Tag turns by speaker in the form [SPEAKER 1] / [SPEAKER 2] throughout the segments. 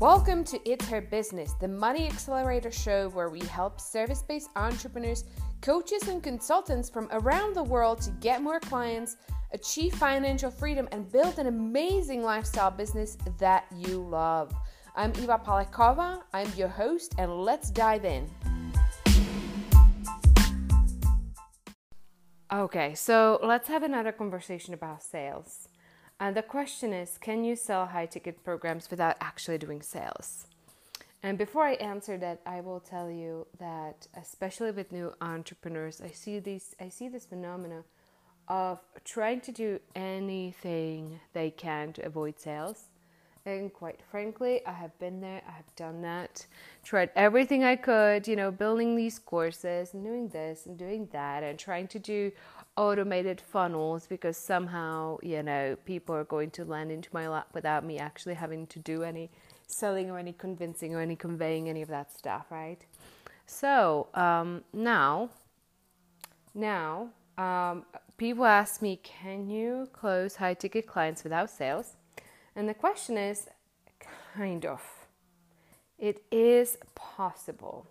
[SPEAKER 1] Welcome to It's Her Business, the Money Accelerator show where we help service based entrepreneurs, coaches, and consultants from around the world to get more clients, achieve financial freedom, and build an amazing lifestyle business that you love. I'm Eva Palakova, I'm your host, and let's dive in. Okay, so let's have another conversation about sales. And the question is can you sell high ticket programs without actually doing sales? And before I answer that, I will tell you that especially with new entrepreneurs, I see these I see this phenomena of trying to do anything they can to avoid sales. And quite frankly, I have been there, I have done that, tried everything I could, you know, building these courses and doing this and doing that and trying to do automated funnels because somehow, you know, people are going to land into my lap without me actually having to do any selling or any convincing or any conveying any of that stuff, right? So um, now, now um, people ask me, can you close high ticket clients without sales? And the question is kind of. It is possible,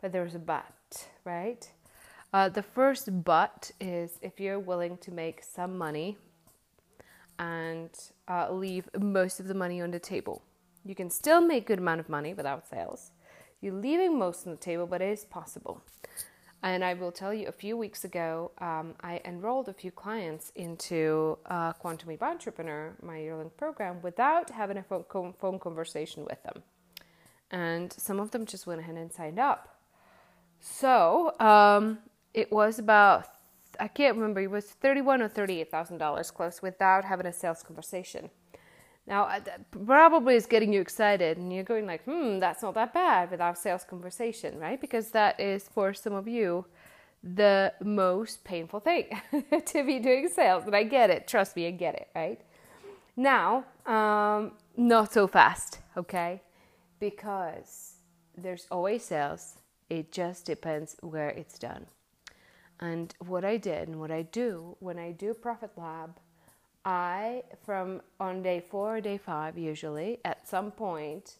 [SPEAKER 1] but there's a but, right? Uh, the first but is if you're willing to make some money and uh, leave most of the money on the table. You can still make good amount of money without sales. You're leaving most on the table, but it is possible. And I will tell you, a few weeks ago, um, I enrolled a few clients into uh, Quantum Leap Entrepreneur, my yearling program, without having a phone, phone conversation with them. And some of them just went ahead and signed up. So um, it was about, I can't remember, it was thirty-one or thirty-eight thousand dollars close without having a sales conversation. Now, probably is getting you excited, and you're going like, "Hmm, that's not that bad." Without sales conversation, right? Because that is for some of you the most painful thing to be doing sales, and I get it. Trust me, I get it. Right now, um, not so fast, okay? Because there's always sales. It just depends where it's done. And what I did and what I do when I do Profit Lab I, from on day four or day five, usually, at some point,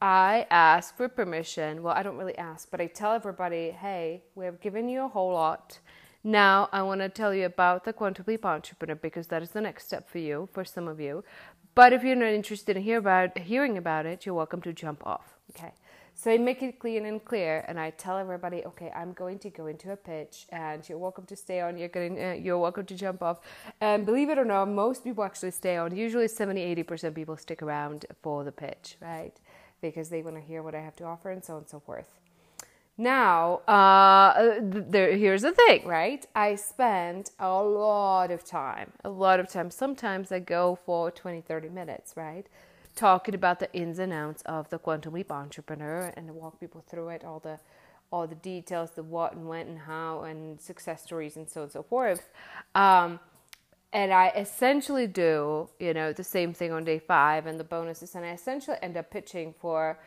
[SPEAKER 1] I ask for permission. Well, I don't really ask, but I tell everybody, hey, we have given you a whole lot. Now, I want to tell you about the Quantum Leap Entrepreneur because that is the next step for you, for some of you. But if you're not interested in hear about, hearing about it, you're welcome to jump off. Okay. So I make it clean and clear, and I tell everybody, okay, I'm going to go into a pitch, and you're welcome to stay on. You're going, uh, you're welcome to jump off. And believe it or not, most people actually stay on. Usually, 70, 80 percent people stick around for the pitch, right? Because they want to hear what I have to offer, and so on and so forth. Now, uh, there, here's the thing, right? I spend a lot of time, a lot of time. Sometimes I go for 20, 30 minutes, right? Talking about the ins and outs of the quantum leap entrepreneur and walk people through it, all the all the details, the what and when and how, and success stories and so on and so forth. Um, and I essentially do, you know, the same thing on day five and the bonuses, and I essentially end up pitching for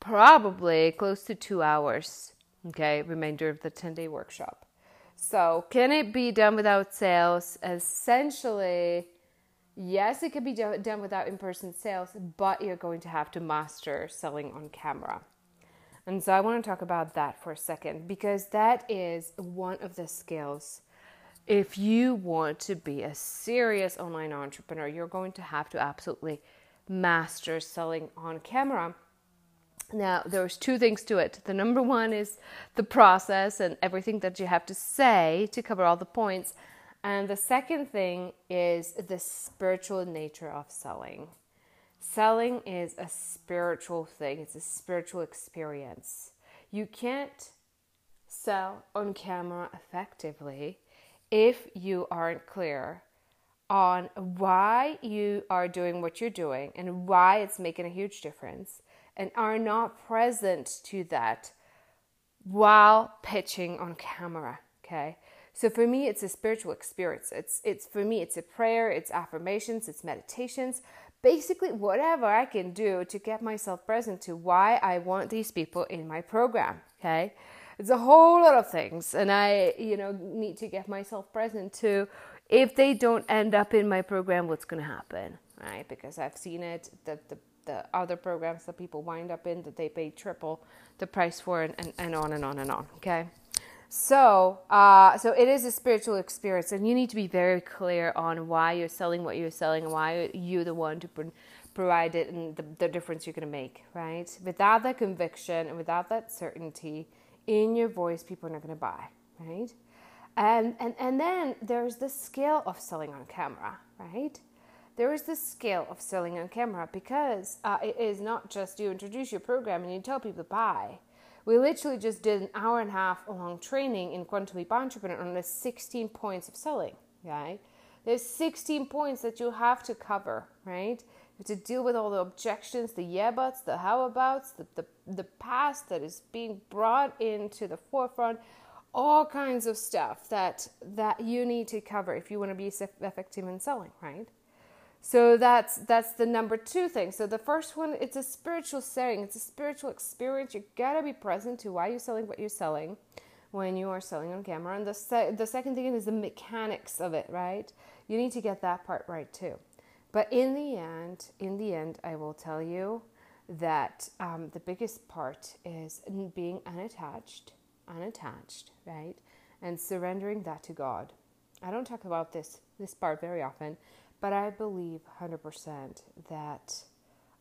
[SPEAKER 1] probably close to two hours. Okay, remainder of the ten day workshop. So, can it be done without sales? Essentially, Yes, it could be done without in person sales, but you're going to have to master selling on camera. And so I want to talk about that for a second because that is one of the skills. If you want to be a serious online entrepreneur, you're going to have to absolutely master selling on camera. Now, there's two things to it. The number one is the process and everything that you have to say to cover all the points. And the second thing is the spiritual nature of selling. Selling is a spiritual thing, it's a spiritual experience. You can't sell on camera effectively if you aren't clear on why you are doing what you're doing and why it's making a huge difference and are not present to that while pitching on camera, okay? So for me, it's a spiritual experience. It's it's for me, it's a prayer, it's affirmations, it's meditations, basically whatever I can do to get myself present to why I want these people in my program. Okay, it's a whole lot of things, and I you know need to get myself present to. If they don't end up in my program, what's going to happen, right? Because I've seen it. that the the other programs that people wind up in that they pay triple the price for, and, and, and on and on and on. Okay. So, uh, so it is a spiritual experience, and you need to be very clear on why you're selling what you're selling, and why you're the one to pro- provide it, and the, the difference you're going to make. Right? Without that conviction and without that certainty in your voice, people are not going to buy. Right? And and and then there's the skill of selling on camera. Right? There is the skill of selling on camera because uh, it is not just you introduce your program and you tell people to buy we literally just did an hour and a half long training in Quantum Leap Entrepreneur on the 16 points of selling, right? There's 16 points that you have to cover, right? You have to deal with all the objections, the yeah buts, the how abouts, the, the, the past that is being brought into the forefront, all kinds of stuff that, that you need to cover if you want to be effective in selling, right? So that's that's the number two thing. So the first one, it's a spiritual setting, it's a spiritual experience. You gotta be present to why you're selling what you're selling when you are selling on camera. And the se- the second thing is the mechanics of it, right? You need to get that part right too. But in the end, in the end, I will tell you that um, the biggest part is being unattached, unattached, right, and surrendering that to God. I don't talk about this this part very often but I believe 100% that,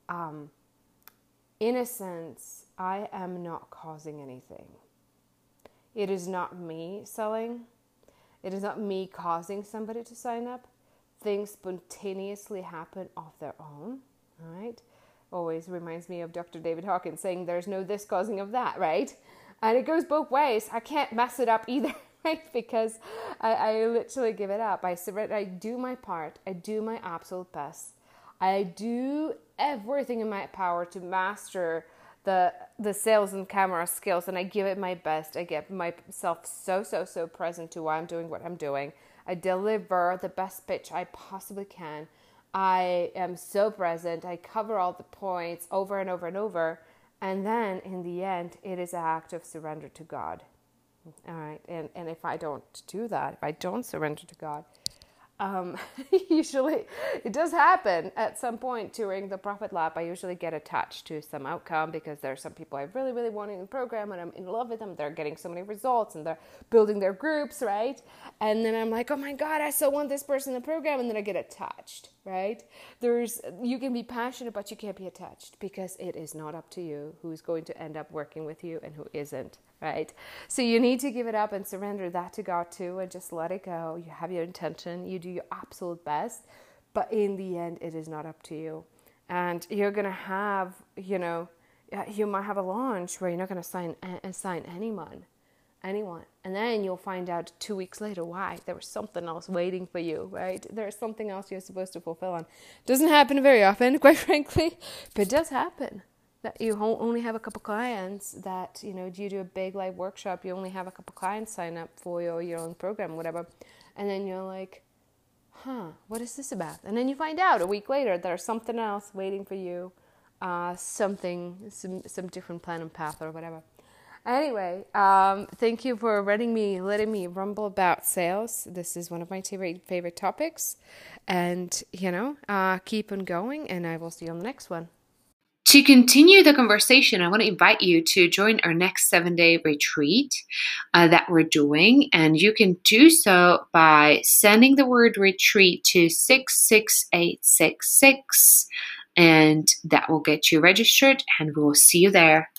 [SPEAKER 1] um, in a sense, I am not causing anything. It is not me selling, it is not me causing somebody to sign up. Things spontaneously happen off their own, right? Always reminds me of Dr. David Hawkins saying there's no this causing of that, right? And it goes both ways. I can't mess it up either. right? Because I, I literally give it up. I surrender. I do my part. I do my absolute best. I do everything in my power to master the the sales and camera skills, and I give it my best. I get myself so so so present to why I'm doing what I'm doing. I deliver the best pitch I possibly can. I am so present. I cover all the points over and over and over. And then in the end, it is an act of surrender to God. All right. And, and if I don't do that, if I don't surrender to God, um, usually it does happen at some point during the Profit Lab. I usually get attached to some outcome because there are some people I really, really want in the program and I'm in love with them. They're getting so many results and they're building their groups, right? And then I'm like, oh my God, I so want this person in the program. And then I get attached, right? There's, you can be passionate, but you can't be attached because it is not up to you who's going to end up working with you and who isn't right? So you need to give it up and surrender that to God too and just let it go. You have your intention, you do your absolute best, but in the end, it is not up to you. And you're going to have, you know, you might have a launch where you're not going to sign assign anyone anyone and then you'll find out two weeks later why there was something else waiting for you right there's something else you're supposed to fulfill on doesn't happen very often quite frankly but it does happen that you only have a couple clients that you know due to a big live workshop you only have a couple clients sign up for your, your own program whatever. And then you're like huh what is this about? And then you find out a week later there's something else waiting for you uh, something some, some different plan and path or whatever. Anyway um, thank you for letting me letting me rumble about sales. This is one of my favorite favorite topics. And you know uh, keep on going and i will see you on the next one
[SPEAKER 2] to continue the conversation, I want to invite you to join our next seven day retreat uh, that we're doing. And you can do so by sending the word retreat to 66866, and that will get you registered. And we will see you there.